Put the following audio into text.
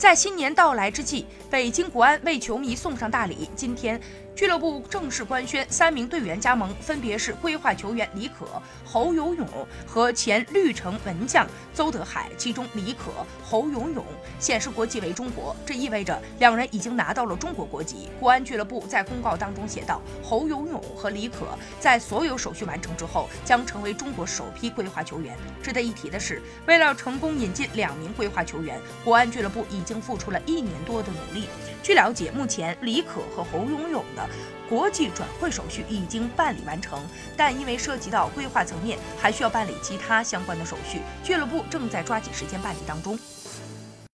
在新年到来之际，北京国安为球迷送上大礼。今天。俱乐部正式官宣三名队员加盟，分别是规划球员李可、侯永永和前绿城门将邹德海。其中，李可、侯永永显示国籍为中国，这意味着两人已经拿到了中国国籍。国安俱乐部在公告当中写道：“侯永永和李可在所有手续完成之后，将成为中国首批规划球员。”值得一提的是，为了成功引进两名规划球员，国安俱乐部已经付出了一年多的努力。据了解，目前李可和侯永永的国际转会手续已经办理完成，但因为涉及到规划层面，还需要办理其他相关的手续，俱乐部正在抓紧时间办理当中。